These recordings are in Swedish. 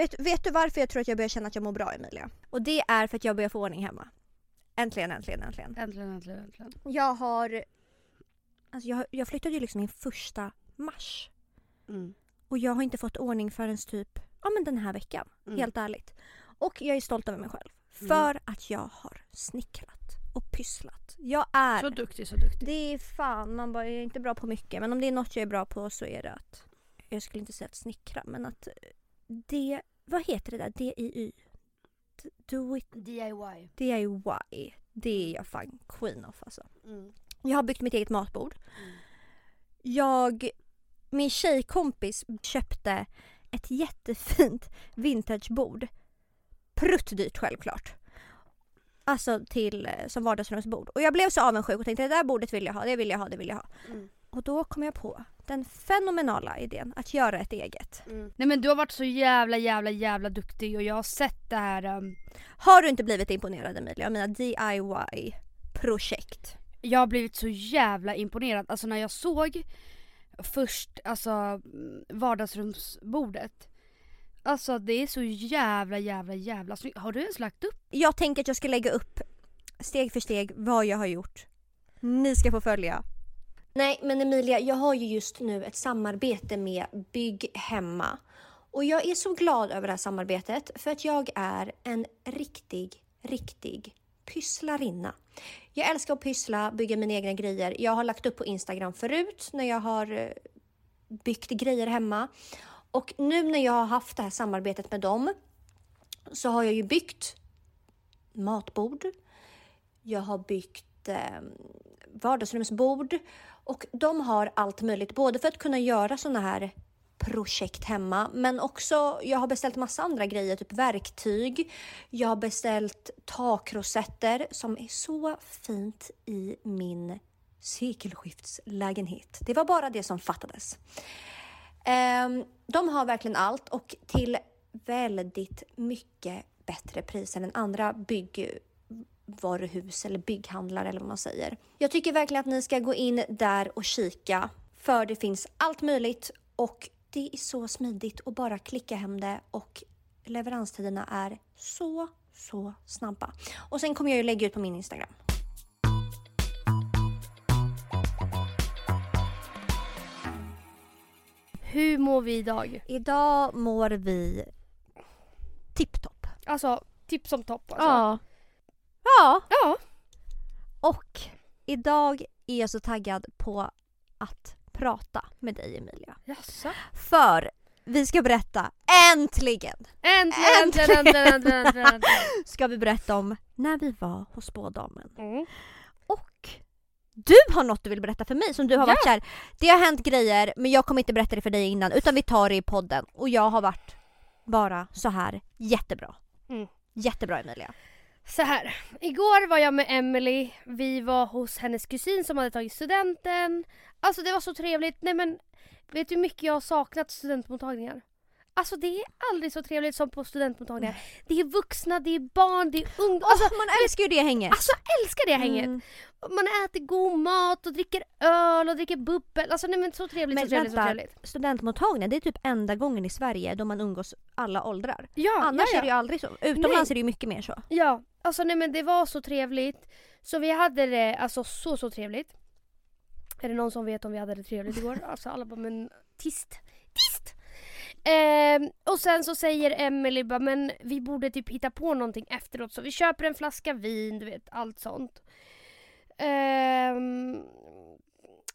vet, vet du varför jag tror att jag börjar känna att jag mår bra Emilia? Och det är för att jag börjar få ordning hemma. Äntligen, äntligen, äntligen. Äntligen, äntligen, äntligen. Jag har... Alltså jag, jag flyttade ju liksom min första mars. Mm. Och jag har inte fått ordning förrän typ, ja men den här veckan. Mm. Helt ärligt. Och jag är stolt över mig själv. Mm. För att jag har snickrat och pysslat. Jag är... Så duktig, så duktig. Det är fan, man bara, jag är inte bra på mycket. Men om det är något jag är bra på så är det att, jag skulle inte säga att snickra, men att det, vad heter det där? DIY? Do it, DIY. DIY. Det är jag fan queen of alltså. Mm. Jag har byggt mitt eget matbord. Mm. Jag, min tjejkompis köpte ett jättefint vintagebord. Pruttdyrt självklart. Alltså till, eh, som vardagsrumsbord. Och jag blev så avundsjuk och tänkte det där bordet vill jag ha, det vill jag ha, det vill jag ha. Mm. Och då kom jag på den fenomenala idén att göra ett eget. Mm. Nej men du har varit så jävla jävla jävla duktig och jag har sett det här. Um, Har du inte blivit imponerad Emilia av mina DIY-projekt? jag har blivit så jävla imponerad. Alltså när jag såg först alltså vardagsrumsbordet. Alltså det är så jävla jävla jävla snyggt. Har du ens lagt upp? Jag tänker att jag ska lägga upp steg för steg vad jag har gjort. Ni ska få följa. Nej, men Emilia, jag har ju just nu ett samarbete med Bygg Hemma. Och jag är så glad över det här samarbetet för att jag är en riktig, riktig pysslarinna. Jag älskar att pyssla, bygga mina egna grejer. Jag har lagt upp på Instagram förut när jag har eh, byggt grejer hemma. Och nu när jag har haft det här samarbetet med dem så har jag ju byggt matbord. Jag har byggt eh, vardagsrumsbord och de har allt möjligt, både för att kunna göra sådana här projekt hemma, men också jag har beställt massa andra grejer, typ verktyg. Jag har beställt takrosetter som är så fint i min sekelskiftslägenhet. Det var bara det som fattades. Ehm, de har verkligen allt och till väldigt mycket bättre pris än andra bygg byggvaruhus eller bygghandlare eller vad man säger. Jag tycker verkligen att ni ska gå in där och kika för det finns allt möjligt och det är så smidigt att bara klicka hem det och leveranstiderna är så, så snabba. Och sen kommer jag ju lägga ut på min Instagram. Hur mår vi idag? Idag mår vi tipptopp. Alltså tips som topp alltså. Ja. Ja. Ja. Och idag är jag så taggad på att prata med dig Emilia. Jaså? För vi ska berätta, äntligen, Äntligen, äntligen, äntligen, äntligen, äntligen, äntligen. ska vi berätta om när vi var hos spådamen. Mm. Och du har något du vill berätta för mig som du har Ja. varit såhär, det har hänt grejer men jag kommer inte berätta det för dig innan utan vi tar det i podden. Och jag har varit bara så här jättebra. Mm. Jättebra Emilia. Så här, igår var jag med Emily. Vi var hos hennes kusin som hade tagit studenten. Alltså det var så trevligt. Nej men, vet du hur mycket jag har saknat studentmottagningar? Alltså det är aldrig så trevligt som på studentmottagningar. Det är vuxna, det är barn, det är ungdomar. Alltså, Åh, man älskar ju det hänget. alltså älskar det hänget. Mm. Man äter god mat och dricker öl och dricker bubbel. Alltså nej men så trevligt, Men så trevligt, vänta. så trevligt. Studentmottagningen det är typ enda gången i Sverige då man umgås alla åldrar. Ja, Annars ja, ja. är det ju aldrig så. Utomlands Nej. är det ju mycket mer så. Ja, alltså nej men det var så trevligt. Så vi hade det alltså så så trevligt. Är det någon som vet om vi hade det trevligt igår? Alltså alla bara men tyst! Ehm, och sen så säger Emily bara men vi borde typ hitta på någonting efteråt så vi köper en flaska vin, du vet allt sånt. Ehm,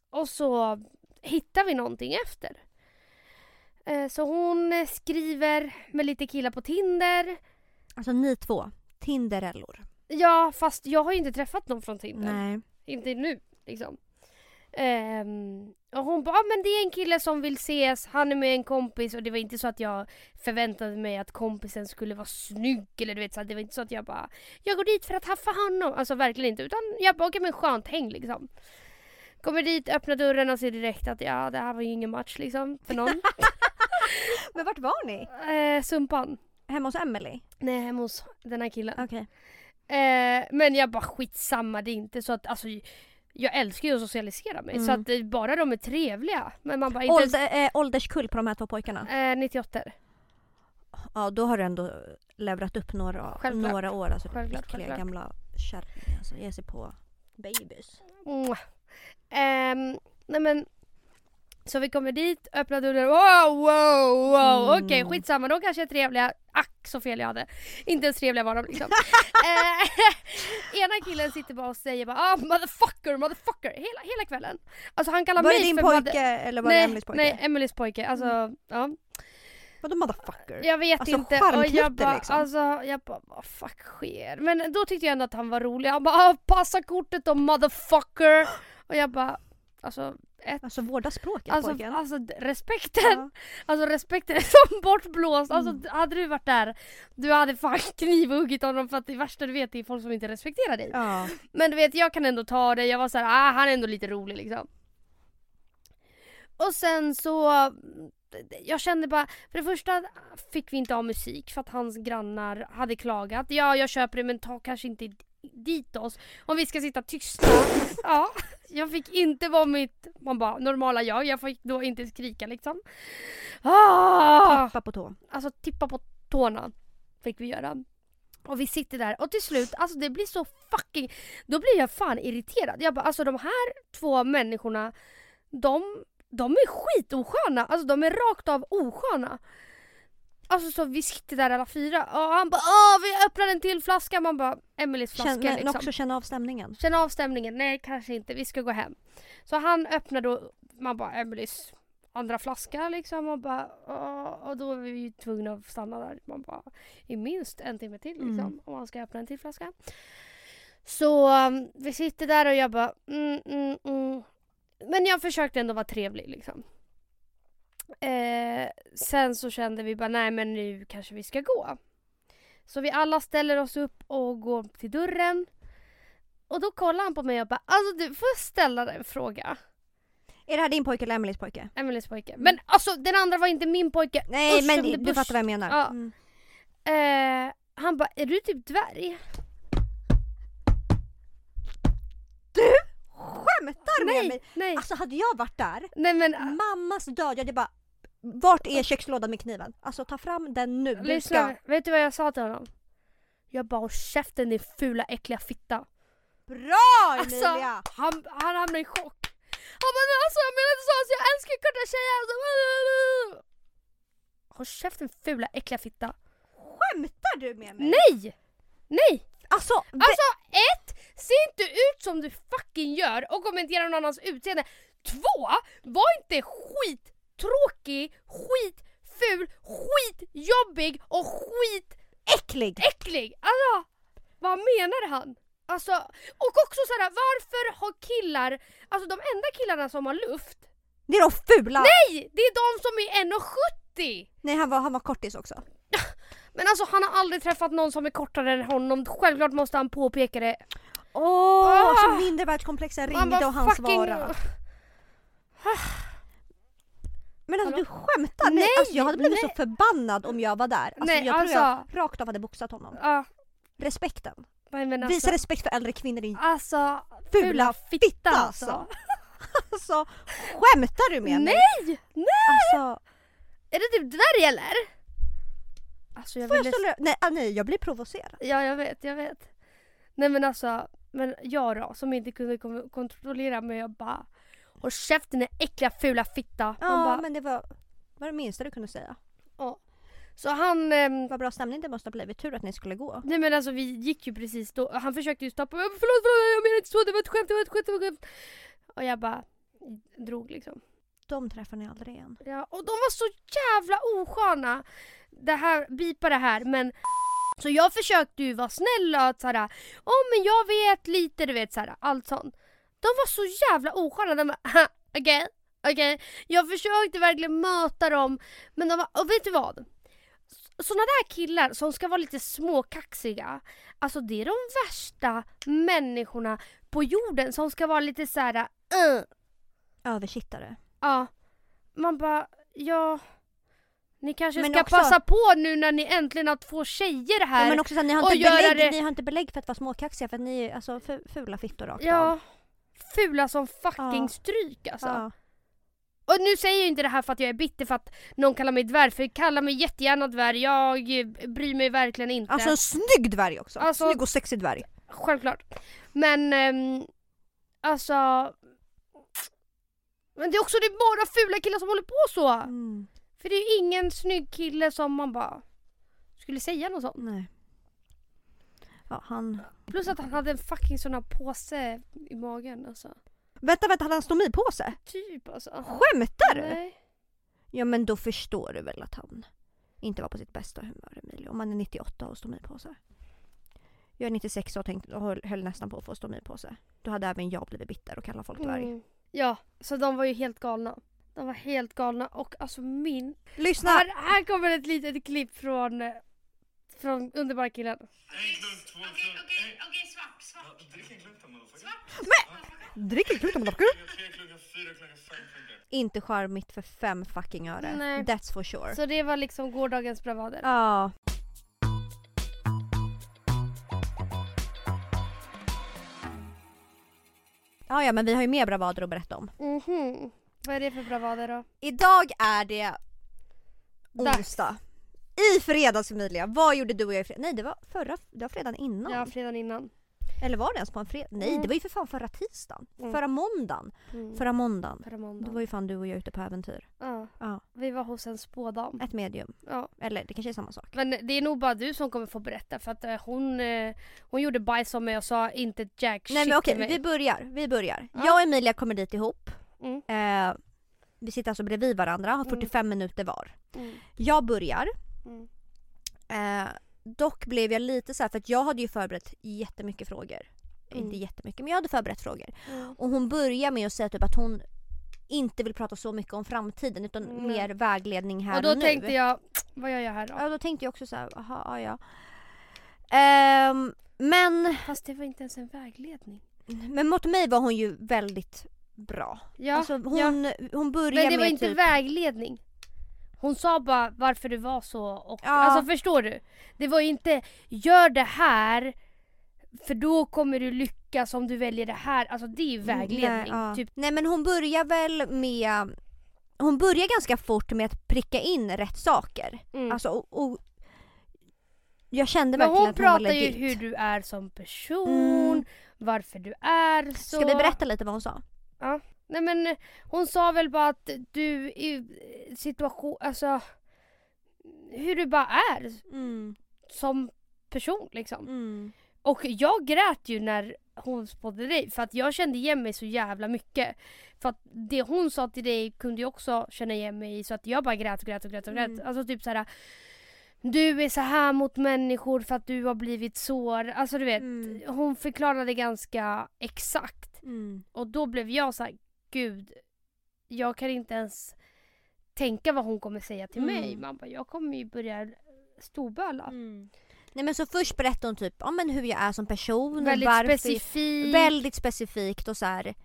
och så hittar vi någonting efter. Eh, så hon skriver med lite killar på Tinder. Alltså ni två, Tinderellor. Ja, fast jag har ju inte träffat någon från Tinder. Nej. Inte nu, liksom. Ehm, och hon bara, ah, men det är en kille som vill ses, han är med en kompis och det var inte så att jag förväntade mig att kompisen skulle vara snygg eller du vet så det var inte så att jag bara, jag går dit för att haffa honom. Alltså verkligen inte, utan jag bara, okej men skönt häng liksom. Kommer dit, öppnar dörren och ser direkt att ja, det här var ju ingen match liksom för någon. Men vart var ni? eh, sumpan. Hemma hos Emily? Nej, hemma hos den här killen. Okej. Eh, men jag bara skitsamma, det är inte så att alltså jag älskar ju att socialisera mig Mm. så att eh, bara de är trevliga. Men man bara inte... Ålder, eh, ålderskull på de här två pojkarna? Eh, 98. ja, då har du ändå levrat upp några, Självklart. några år. Alltså Självklart, självklart. gamla kärring. Alltså, ge sig på babies. Mwah. Ehm, nej men. Så vi kommer dit, öppnar dörren, wow, wow, wow. Mm. Okej skitsamma, de kanske är trevliga. Ack så fel jag hade. Inte ens trevliga var de liksom. eh, ena killen sitter bara och säger bara ah, motherfucker, motherfucker hela, hela kvällen. Alltså han kallar Var mig det din för pojke mother- eller var det nej, Emelies pojke? Mm. Nej, Emelies pojke. Alltså, ja. Vadå motherfucker? Jag vet Alltså, inte. Och jag bara, liksom. alltså, jag bara, vad fuck sker? Men då tyckte jag ändå att han var rolig. Han bara, ah, passa kortet då motherfucker. Och jag bara, alltså, ett, Alltså vårda språket alltså, pojken. alltså respekten. Ja. Alltså respekten är som bortblåst. Alltså Mm. hade du varit där, du hade fan knivhuggit honom för att det värsta du vet det är folk som inte respekterar dig. Ja. Men du vet, jag kan ändå ta det. Jag var så här, ah han är ändå lite rolig liksom. Och sen så, jag kände bara, för det första fick vi inte ha musik för att hans grannar hade klagat. Ja, jag köper det men ta kanske inte dit oss om vi ska sitta tysta. Ja, jag fick inte vara mitt man bara, normala jag. Jag fick då inte skrika liksom. Ah! Pappa på tå. Alltså tippa på tårna fick vi göra. Och vi sitter där och till slut, alltså det blir så fucking... Då blir jag fan irriterad. Jag bara, alltså de här två människorna, de, de är skitosköna. Alltså de är rakt av osköna. Alltså så vi sitter där alla fyra och han bara åh vi öppnar en till flaska. Man bara Emelies flaska Känn, men liksom. också känna av stämningen. Känna av stämningen. Nej, kanske inte. Vi ska gå hem. Så han öppnar då, man bara Emelies andra flaska liksom och bara "Åh", och då är vi ju tvungna att stanna där. Man bara i minst en timme till liksom Mm. om han ska öppna en till flaska. Så um, vi sitter där och jag bara mm, mm, mm. Men jag försökte ändå vara trevlig liksom. Eh, sen så kände vi bara nej men nu kanske vi ska gå. Så vi alla ställer oss upp och går till dörren. Och då kollar han på mig och bara alltså du får jag ställa dig en fråga. Är det här din pojke eller Emelies pojke? Emelies pojke. Men alltså den andra var inte min pojke. Nej Usch, men du busch. fattar vad jag menar. Ja. Mm. Eh, han bara är du typ dvärg? Skämtar med Nej, mig? nej. Alltså hade jag varit där, nej men mammas död, jag hade bara vart är kökslådan med kniven? Alltså ta fram den nu. Lyssna. ska... Vet du vad jag sa till honom? Jag bara håll käften din fula äckliga fitta. Bra Alltså, Emilia! han, han hamnade i chock. Han bara "Men alltså jag menar inte så, alltså, jag älskar korta tjejer. Alltså, Håll käften fula äckliga fitta. Skämtar du med mig? Nej! Nej! Alltså, Alltså ett, se inte ut som du fucking gör och kommentera någon annans utseende. Två, var inte skittråkig, skitful, skitjobbig och skitäcklig. äcklig! Alltså, vad menar han? Alltså, och också såhär, varför har killar, alltså de enda killarna som har luft, Det är de fula! nej! Det är de som är 1,70! Nej han var, han var kortis också. Men alltså han har aldrig träffat någon som är kortare än honom, självklart måste han påpeka det. Åh, Ah! så mindervärdskomplexen ringde bara och han fucking- svarade. Men alltså Hallå? du skämtar? Nej, alltså, jag hade blivit nej. så förbannad om jag var där. Alltså, Nej, jag tror alltså- jag rakt av hade boxat honom. Ja, Respekten. nej alltså. Visa respekt för äldre kvinnor din Alltså, fula fula fitta fitta alltså. alltså. Alltså skämtar du med mig? Nej! Nej! Alltså, Är det typ dvärg eller? Alltså jag får jag ville... stå nej, ah, nej, jag blir provocerad. Ja jag vet, jag vet. Nej men alltså, men jag då som inte kunde kom- kontrollera mig jag bara Håll käften din äckliga fula fitta. Man Ja, bara, men det var, var det minsta du kunde säga. Så han, ehm, Vad bra stämning det måste ha blivit. Tur att ni skulle gå. nej men alltså vi gick ju precis då, han försökte ju stoppa mig. Förlåt, förlåt, jag menar inte så, det var ett skämt, det var ett skämt, det var ett skämt. Och jag bara drog liksom. De träffar ni aldrig igen. Ja, och de var så jävla osköna. Det här, bipa det här men så jag försökte ju vara snäll och såhär, åh men jag vet lite, du vet såhär, allt sånt. De var så jävla osköna, de bara, "Ha, okej, okej. Jag försökte verkligen möta dem, men de var, och vet du vad? Såna där killar som ska vara lite småkaxiga, alltså det är de värsta människorna på jorden som ska vara lite såhär, uh, Översittare. Ja. Man bara, ja. Ni kanske Men ska också- passa på nu när ni äntligen har två tjejer här. Ja, men också så att ni har, inte belägg, det- ni har inte belägg för att vara småkaxiga för att ni är alltså, fu- fula fittor rakt av. Ja. Fula som fucking Ja. stryk alltså. Ja. Och nu säger jag inte det här för att jag är bitter för att någon kallar mig dvärg, för kalla mig jättegärna dvärg, jag bryr mig verkligen inte. Alltså en snygg dvärg också. Alltså- snygg och sexig dvärg. Självklart. Men ehm, alltså... Men det är också det är bara fula killar som håller på så. Mm. För det är ju ingen snygg kille som man bara skulle säga något sånt. Nej. Ja, han... Plus att han hade en fucking sån här påse i magen alltså. Vänta, vänta, hade han stomipåse? Typ alltså. Skämtar du? Nej. Ja men då förstår du väl att han inte var på sitt bästa humör Emilio. Om man är 98 och har stomipåse. Jag är 96 och, tänkte, och höll, nästan på att få stomipåse. Då hade även jag blivit bitter och kallat folk. Mm. Ja, så de var ju helt galna. De var helt galna och alltså min... Lyssna! Här, här kommer ett litet klipp från, eh, från Underbara killen. Klunk. Okej, okej, svart, svart. Drick en klunk då motherfucker. Drick en klunk motherfucker! Tre klunkar, fyra klunkar, fem klunkar. Inte charmigt för fem fucking öre. Nej. That's for sure. Så det var liksom gårdagens bravader. Ja. Ja, ja, men vi har ju mer bravader att berätta om. Mhm. Vad är det för bravader då? Idag är det Dags. onsdag. I fredags Emilia, vad gjorde du och jag i fredags? Nej det var förra, det var fredagen innan. Ja, fredagen innan. Eller var det ens på en fredag? Nej Mm. det var ju för fan förra tisdagen. Mm. Förra måndagen. Mm. Förra måndagen. Förra Då måndagen. var ju fan du och jag ute på äventyr. Ja. Ja. Vi var hos en spådam. Ett medium. Ja. Eller det kanske är samma sak. Men det är nog bara du som kommer få berätta för att eh, hon, eh, hon gjorde bajs om mig och sa inte jack Nej shit men okej, vi börjar. Vi börjar. Ja. Jag och Emilia kommer dit ihop. Mm. Eh, vi sitter alltså bredvid varandra, har Mm. 45 minuter var. Mm. Jag börjar. Mm. Eh, dock blev jag lite så här för att jag hade ju förberett jättemycket frågor. Mm. Inte jättemycket men jag hade förberett frågor. Mm. Och hon börjar med att säga typ att hon inte vill prata så mycket om framtiden utan Nej. mer vägledning här Och och, då nu. tänkte jag, vad gör jag här då? Ja då tänkte jag också så här, aha, ja. Ehm, men, Fast det var inte ens en vägledning. men mot mig var hon ju väldigt bra. Ja, alltså hon, ja. hon börjar Men det var med inte typ... vägledning. Hon sa bara varför du var så och Ja. alltså förstår du? Det var inte gör det här för då kommer du lyckas om du väljer det här. Alltså det är ju vägledning. Nej, ja. Typ, Nej men hon börjar väl med Hon börjar ganska fort med att pricka in rätt saker. mm. Alltså och, och Jag kände Men verkligen hon att hon var pratar ju hur du är som person, Mm. varför du är så. Ska vi berätta lite vad hon sa? Nej men hon sa väl bara att du i situation, alltså hur du bara är Mm. som person liksom. Mm. Och jag grät ju när hon spådde dig för att jag kände igen mig så jävla mycket. För att det hon sa till dig kunde jag också känna igen mig i så att jag bara grät och grät och grät och grät. Mm. Alltså typ så här. Du är så här mot människor för att du har blivit sår. Alltså du vet. Mm. Hon förklarade ganska exakt. Mm. Och då blev jag så här, gud. Jag kan inte ens tänka vad hon kommer säga till Mm. mig. Man bara, jag kommer ju börja storböla. Mm. Nej men så först berättade hon typ ja, men hur jag är som person Väldigt varför, specifikt. Väldigt specifikt och så här.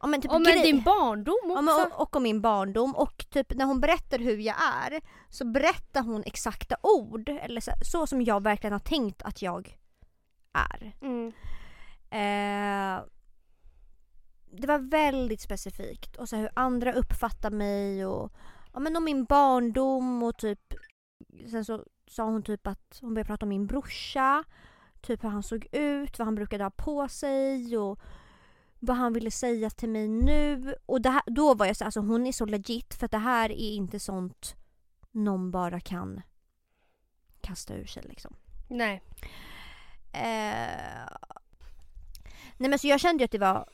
Ja men typ och men grej- din barndom också. Ja, men, och, och om min barndom och typ när hon berättar hur jag är så berättar hon exakta ord eller så, så som jag verkligen har tänkt att jag är. Mm. Eh, det var väldigt specifikt och så hur andra uppfattar mig och ja, men om min barndom och typ sen så sa hon typ att hon började prata om min brorsa typ hur han såg ut, vad han brukade ha på sig och vad han ville säga till mig nu och här, då var jag så alltså hon är så legit för att det här är inte sånt någon bara kan kasta ur sig liksom. Nej. Eh, nej men så jag kände ju att det var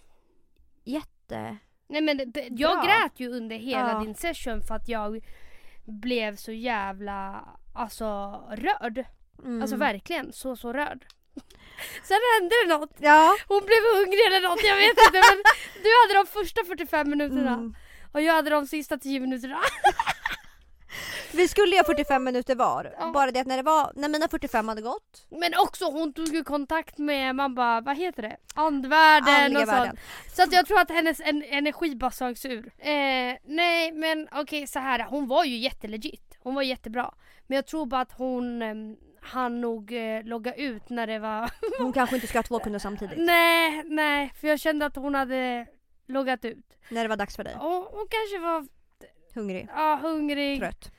jätte... Nej men det, det, jag grät ju under hela Ja. din session för att jag blev så jävla alltså rörd. Mm. Alltså verkligen så så rörd. Sen hände det något. Ja. Hon blev hungrig eller något, jag vet inte men du hade de första 45 minuterna Mm. och jag hade de sista 10 minuterna. Vi skulle göra 45 minuter var. Ja. Bara det att när, det var, när mina 45 hade gått. Men också hon tog ju kontakt med, man bara, vad heter det? Andvärlden Andliga och sånt. Så att jag tror att hennes en, energi bara sögs ur. Eh, nej men okej så här. hon var ju jättelegit. Hon var jättebra. Men jag tror bara att hon eh, hann nog eh, logga ut när det var... Hon kanske inte ska ha två kunder samtidigt. nej, nej. För jag kände att hon hade loggat ut. När det var dags för dig. Och hon kanske var Hungrig, Ja, hungrig. trött,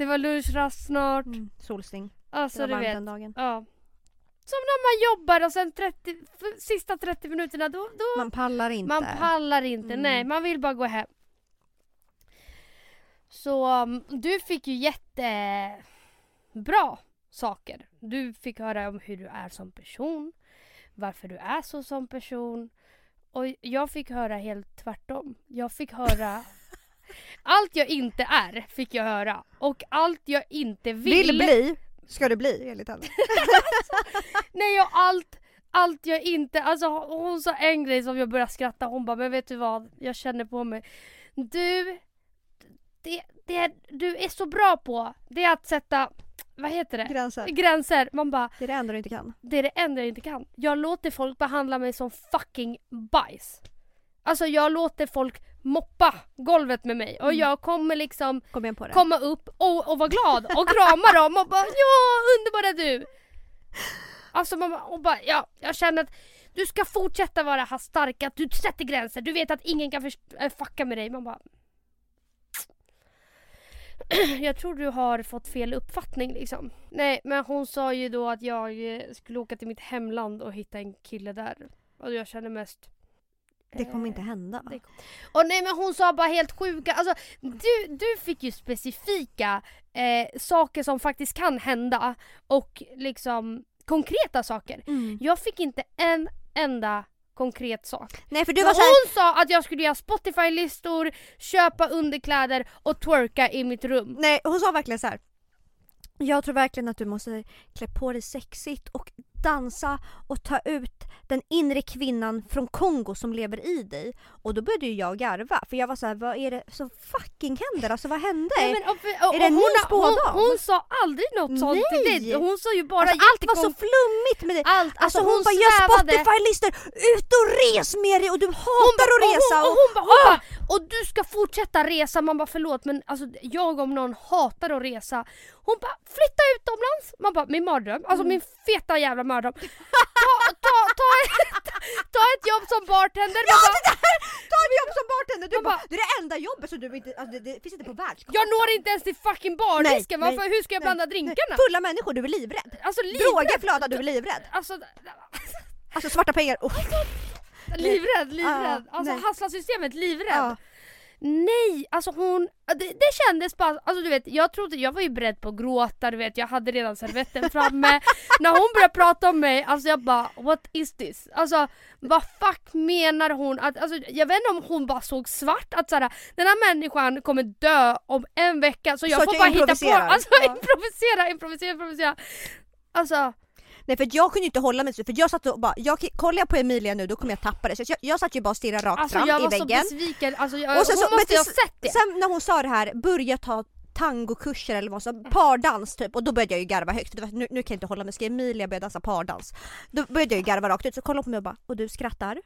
Det var lunchrast snart. mm. solsting. Det Alltså var du varmt vet. den dagen. Ja. Som när man jobbar och sen 30, f- sista 30 minuterna då, då Man pallar inte. man pallar inte. Mm. Nej, man vill bara gå hem. Så um, du fick ju jättebra saker. Du fick höra om hur du är som person. Varför du är så som person. Och jag fick höra helt tvärtom. Jag fick höra allt jag inte är fick jag höra. Och allt jag inte vill. Vill bli, ska du bli enligt henne. Nej och allt, allt jag inte, alltså hon sa en grej som jag började skratta, hon bara men vet du vad, jag känner på mig. Du, det, det du är så bra på, det är att sätta, vad heter det? Gränser. Gränser. Man bara, Det är det enda du inte kan. det är det enda jag inte kan. Jag låter folk behandla mig som fucking bajs. Alltså jag låter folk moppa golvet med mig och Mm. jag kommer liksom Kom komma upp och, och vara glad och krama dem och bara ja underbara du. Alltså man och bara ja, jag känner att du ska fortsätta vara här stark, att du sätter gränser, du vet att ingen kan äh, fucka med dig. Man bara jag tror du har fått fel uppfattning liksom. Nej men hon sa ju då att jag eh, skulle åka till mitt hemland och hitta en kille där. Och jag känner mest Det kommer eh, inte hända. det och nej men hon sa bara helt sjuka, alltså du, du fick ju specifika eh, saker som faktiskt kan hända och liksom konkreta saker. Mm. Jag fick inte en enda konkret sak. Nej för du Men var såhär, hon sa att jag skulle göra Spotify-listor, köpa underkläder och twerka i mitt rum. nej hon sa verkligen så här. Jag tror verkligen att du måste klä på dig sexigt och dansa och ta ut den inre kvinnan från Kongo som lever i dig. Och då började ju jag garva för jag var så här, vad är det som fucking händer? Alltså vad hände? Nej, men, och, och, Är det en hon, ny hon, spådam? hon sa aldrig något sånt till Nej. dig. Hon sa ju bara alltså, allt var så flummigt med dig. allt, Alltså, hon, bara gör. Spotify-listor, ut och res med dig och du hatar bara- att resa. Och, hon, och, hon, bara, hon Ah! bara, och du ska fortsätta resa. Man bara förlåt men alltså jag om någon hatar att resa. Hon bara flytta utomlands. Man bara min mardröm, alltså Mm. min feta jävla mardröm. Ta, ta, ta, ett, ta ett jobb som bartender. Ja Man bara, det där! Ta ett jobb som bartender! Du bara, bara- det är det enda jobbet som du inte, alltså, det, det finns inte på världskartan. jag når inte ens till fucking bardisken. Nej, Varför, hur ska jag nej, blanda drinkarna? Fulla människor, du är livrädd. Alltså Droger livrädd. flödar, du är livrädd. Alltså, Alltså svarta pengar, oh. livrädd, livrädd. Ja, alltså nej. hassla-systemet, livrädd. Ja. Nej, alltså hon, det, det kändes bara, alltså du vet jag trodde, jag var ju beredd på att gråta du vet, jag hade redan servetten framme. När hon började prata om mig, alltså jag bara what is this? Alltså vad fuck menar hon? Att, alltså, jag vet inte om hon bara såg svart, att såhär, den här människan kommer dö om en vecka så jag Så får jag bara hitta på, alltså Ja. improvisera, improvisera, improvisera. Alltså, Nej för jag kunde inte hålla mig för jag satt och bara, jag, kollar jag på Emilia nu då kommer jag tappa det. Så jag, jag satt ju bara och stirrade rakt alltså fram jag i var så väggen. besviken, alltså jag, Och sen hon så- måste ha sett det. Sen när hon sa det här, börja ta tangokurser eller vad som pardans typ och då började jag ju garva högt. Var, nu, nu kan jag inte hålla mig, ska Emilia börja dansa pardans? Då började jag ju garva rakt ut så kollade hon på mig och bara, och du skrattar?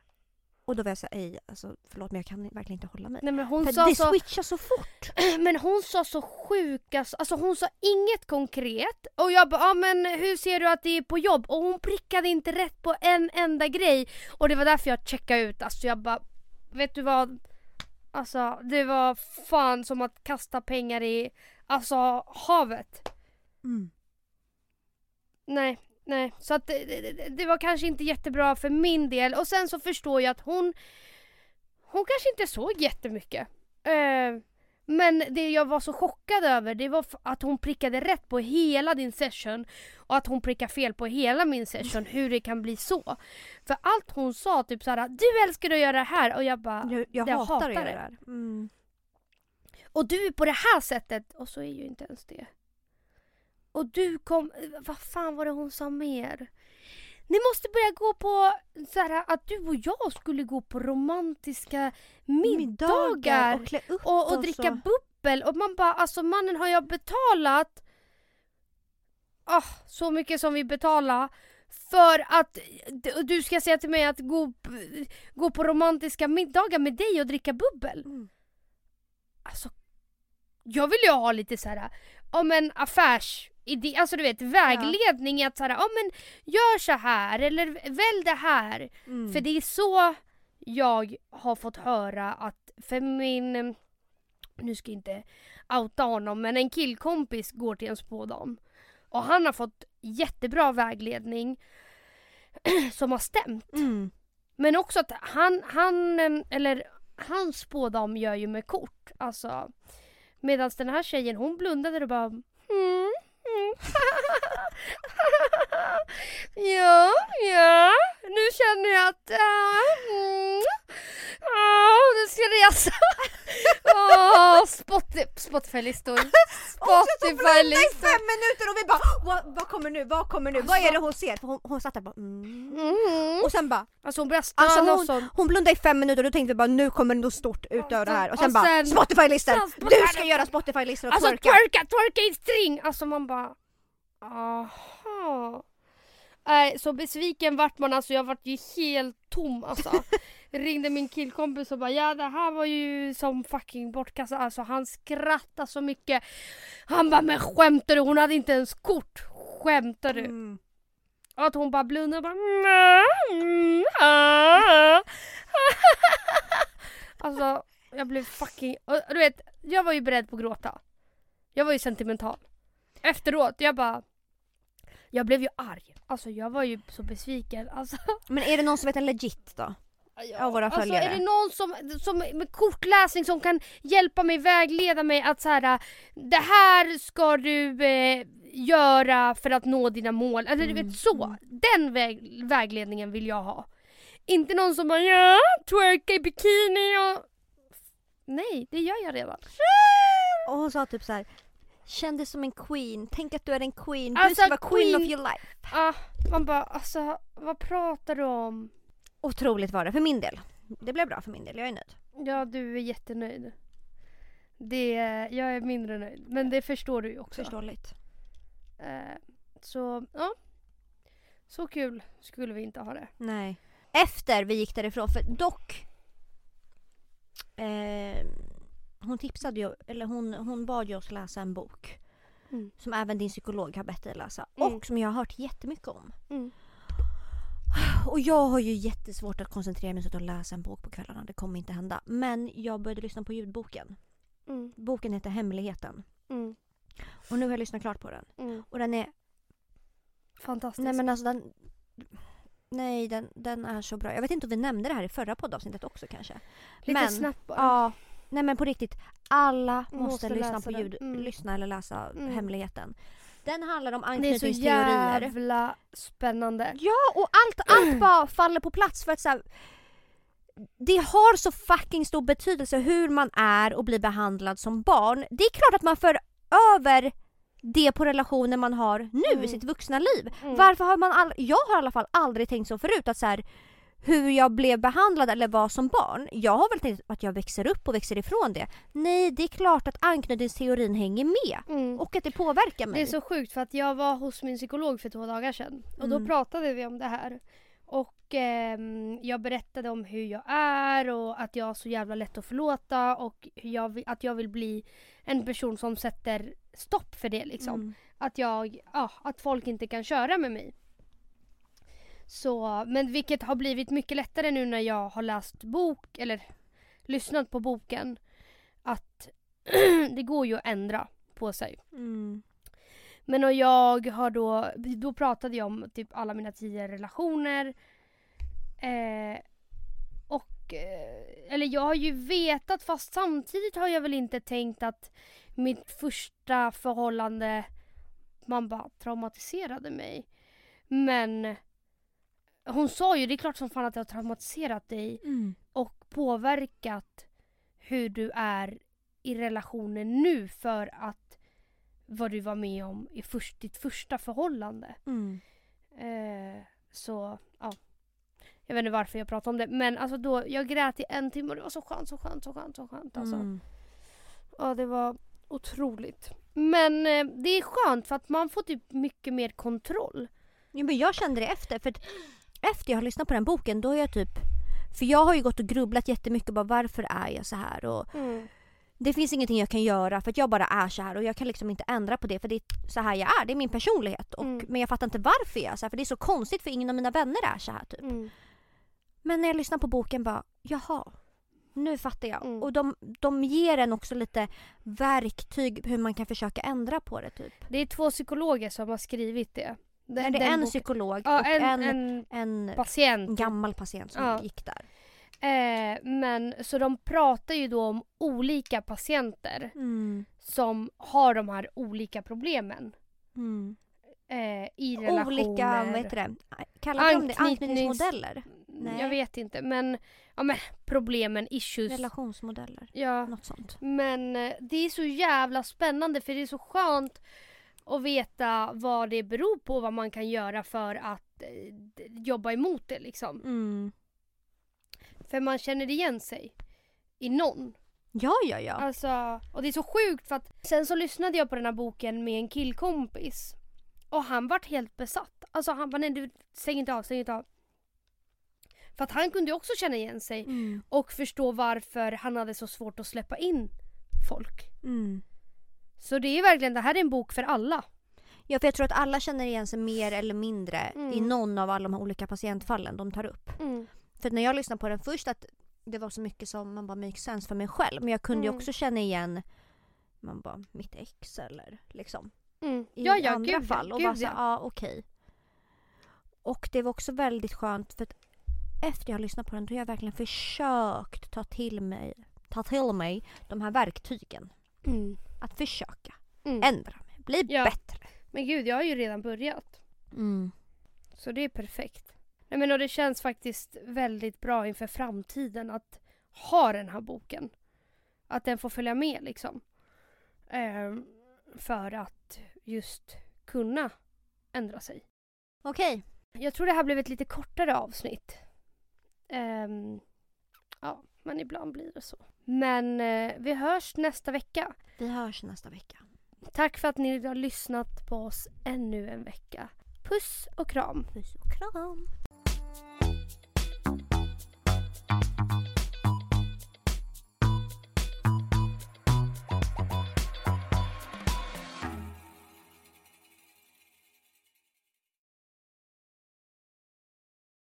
Och då var jag såhär, ej alltså förlåt men jag kan verkligen inte hålla mig. Nej men hon För sa det så, switchar så fort. Men hon sa så sjuka, alltså hon sa inget konkret och jag bara ah, men hur ser du att det är på jobb? Och hon prickade inte rätt på en enda grej och det var därför jag checkade ut. Alltså jag bara, vet du vad? Alltså det var fan som att kasta pengar i, alltså havet. Mm. Nej, nej. Så att det, det, det var kanske inte jättebra för min del. Och sen så förstår jag att hon, hon kanske inte såg jättemycket. Eh, men det jag var så chockad över det var att hon prickade rätt på hela din session och att hon prickade fel på hela min session, hur det kan bli så. För allt hon sa typ såhär, du älskar att göra det här och jag bara, Jag, jag Jag hatar, hatar det. det. Mm. och du är på det här sättet och så är ju inte ens det. Och du kom, vad fan var det hon sa mer? Ni måste börja gå på så här, att du och jag skulle gå på romantiska middagar. och klä upp och, och dricka och- bubbel och man bara alltså mannen har jag betalat ah, så mycket som vi betalar för att du ska säga till mig att gå, gå på romantiska middagar med dig och dricka bubbel. Mm. Alltså jag vill ju ha lite så här, om en affärsidé, alltså du vet vägledning i att så här, ja men gör så här eller välj det här. Mm. För det är så jag har fått höra att för min nu ska jag inte outa honom, men en killkompis går till en spådam. Och han har fått jättebra vägledning som har stämt. Mm. Men också att han, han eller hans spådam gör ju med kort. Alltså. Medan den här tjejen hon blundade och bara mm, mm. Ja, ja, nu känner jag att uh, mm, uh, du ska resa. oh, Spotify, Spotify-listor. Spotify-listor. fem minuter och vi bara vad, vad kommer nu, vad kommer nu, vad är det hon ser? För hon, hon satt där bara mm. Mm. Och sen bara, Alltså hon börjar stöna alltså och hon, sånt. hon blundade i fem minuter och då tänkte vi bara nu kommer det något stort ut ur det här och sen och bara sen- Spotify-listor! sen Du ska göra Spotify-listor och Alltså twerka! twerka, twerka i string! Alltså man bara... Aha. Nej, så besviken vart man alltså. Jag vart ju helt tom alltså. Ringde min killkompis och bara ja det här var ju som fucking bortkastat. Alltså han skrattade så mycket. Han bara men skämtar du? Hon hade inte ens kort. Skämtar du? Mm. Att hon bara blundade och bara. Alltså jag blev fucking... Du vet, jag var ju beredd på att gråta. Jag var ju sentimental. Efteråt, jag bara... Jag blev ju arg. Alltså jag var ju så besviken. Alltså, Men är det någon som vet en legit då? Av våra alltså följare. är det någon som, som med kortläsning som kan hjälpa mig, vägleda mig att så här, det här ska du eh, göra för att nå dina mål. Eller du Mm, vet så. Den väg, vägledningen vill jag ha. Inte någon som bara ja, twerka i bikini och... Nej, det gör jag redan. Och hon sa typ så här. Känn dig som en queen, tänk att du är en queen, du Alltså, ska vara queen, queen- of your life. Ah, man bara alltså, vad pratar du om? Otroligt var det för min del. Det blev bra för min del, jag är nöjd. Ja, du är jättenöjd. Det, jag är mindre nöjd. Men det förstår du ju också. Förståeligt. Eh, så, ja. Så kul skulle vi inte ha det. Nej. Efter vi gick därifrån, för dock eh, hon tipsade ju, eller hon, hon bad ju oss läsa en bok. Mm. Som även din psykolog har bett dig läsa. Mm. Och som jag har hört jättemycket om. Mm. Och jag har ju jättesvårt att koncentrera mig så att läsa en bok på kvällarna. Det kommer inte hända. Men jag började lyssna på ljudboken. Mm. Boken heter Hemligheten. Och nu har jag lyssnat klart på den. Mm. Och den är... Fantastiskt. Nej men alltså den... Nej den, den är så bra. Jag vet inte om vi nämnde det här i förra poddavsnittet också kanske. Lite men- snabbt bara. Ja. Nej men på riktigt. Alla måste, Måste lyssna på ljud. Mm. Lyssna eller läsa Mm. Hemligheten. Den handlar om det är så anknytningsteorier. jävla spännande. Ja och allt, allt bara faller på plats för att så här, Det har så fucking stor betydelse hur man är och blir behandlad som barn. Det är klart att man för över det på relationer man har nu Mm. i sitt vuxna liv. Mm. Varför har man all, jag har i alla fall aldrig tänkt så förut att så här, hur jag blev behandlad eller var som barn. Jag har väl tänkt att jag växer upp och växer ifrån det. Nej, det är klart att anknytningsteorin hänger med Mm. och att det påverkar mig. Det är så sjukt för att jag var hos min psykolog för två dagar sedan och då Mm. pratade vi om det här. Och ehm, jag berättade om hur jag är och att jag har så jävla lätt att förlåta och hur jag, att jag vill bli en person som sätter stopp för det liksom. Mm. Att jag, ja, att folk inte kan köra med mig. Så, men vilket har blivit mycket lättare nu när jag har läst bok eller lyssnat på boken. Att det går ju att ändra på sig. Mm. Men och jag har då, då pratade jag om typ alla mina tidigare relationer. Eh, och, eh, eller jag har ju vetat fast samtidigt har jag väl inte tänkt att mitt första förhållande, man bara traumatiserade mig. Men hon sa ju, det är klart som fan att det har traumatiserat dig Mm. och påverkat hur du är i relationen nu för att vad du var med om i först, ditt första förhållande. Mm. Eh, så, ja. Jag vet inte varför jag pratar om det men alltså då, jag grät i en timme och det var så skönt, så skönt, så skönt, så skönt alltså. Mm. Ja det var otroligt. Men eh, det är skönt för att man får typ mycket mer kontroll. Jo, men jag kände det efter. För att efter jag har lyssnat på den boken då har jag typ... För jag har ju gått och grubblat jättemycket bara varför är jag så här och det finns ingenting jag kan göra för att jag bara är så här och jag kan liksom inte ändra på det för det är så här jag är, det är min personlighet. Och, Mm. Men jag fattar inte varför jag är så här för det är så konstigt för ingen av mina vänner är så här typ. Mm. Men när jag lyssnar på boken bara, jaha. Nu fattar jag. Mm. Och de, de ger en också lite verktyg hur man kan försöka ändra på det typ. Det är två psykologer som har skrivit det. Den, det är en boken- psykolog Ja, och en, en, en, en, patient. gammal patient som Ja. gick där. Eh, men så de pratar ju då om olika patienter Mm. som har de här olika problemen. Mm. Eh, I relationer. Olika, vad heter det? Kallar de det Anknytnings- anknytningsmodeller? Nej. Jag vet inte men, ja, men problemen, issues. Relationsmodeller? Ja. Något sånt. Men eh, det är så jävla spännande för det är så skönt att veta vad det beror på vad man kan göra för att eh, jobba emot det liksom. Mm. För man känner igen sig i någon. Ja, ja, ja. Alltså, och det är så sjukt för att sen så lyssnade jag på den här boken med en killkompis. Och han vart helt besatt. Alltså han bara nej du, stäng inte av, stäng inte av. För att han kunde ju också känna igen sig Mm. och förstå varför han hade så svårt att släppa in folk. Mm. Så det är verkligen, det här är en bok för alla. Ja, för jag tror att alla känner igen sig mer eller mindre Mm. i någon av alla de här olika patientfallen de tar upp. För när jag lyssnade på den först att det var så mycket som man bara make sense för mig själv. Men jag kunde ju Mm. också känna igen man bara mitt ex eller liksom. Mm. I Ja, ja, andra gud, fall. Och gud, bara så, ja. ja okej. Och det var också väldigt skönt för att efter jag har lyssnat på den då har jag verkligen försökt ta till mig, ta till mig de här verktygen. Mm. Att försöka Mm. ändra mig, bli Ja. bättre. Men gud, jag har ju redan börjat. Mm. Så det är perfekt. Nej, men och det känns faktiskt väldigt bra inför framtiden att ha den här boken. Att den får följa med liksom. Ehm, för att just kunna ändra sig. Okej. Jag tror det här blev ett lite kortare avsnitt. Um, ja, men ibland blir det så. Men eh, vi hörs nästa vecka. Vi hörs nästa vecka. Tack för att ni har lyssnat på oss ännu en vecka. Puss och kram. Puss och kram.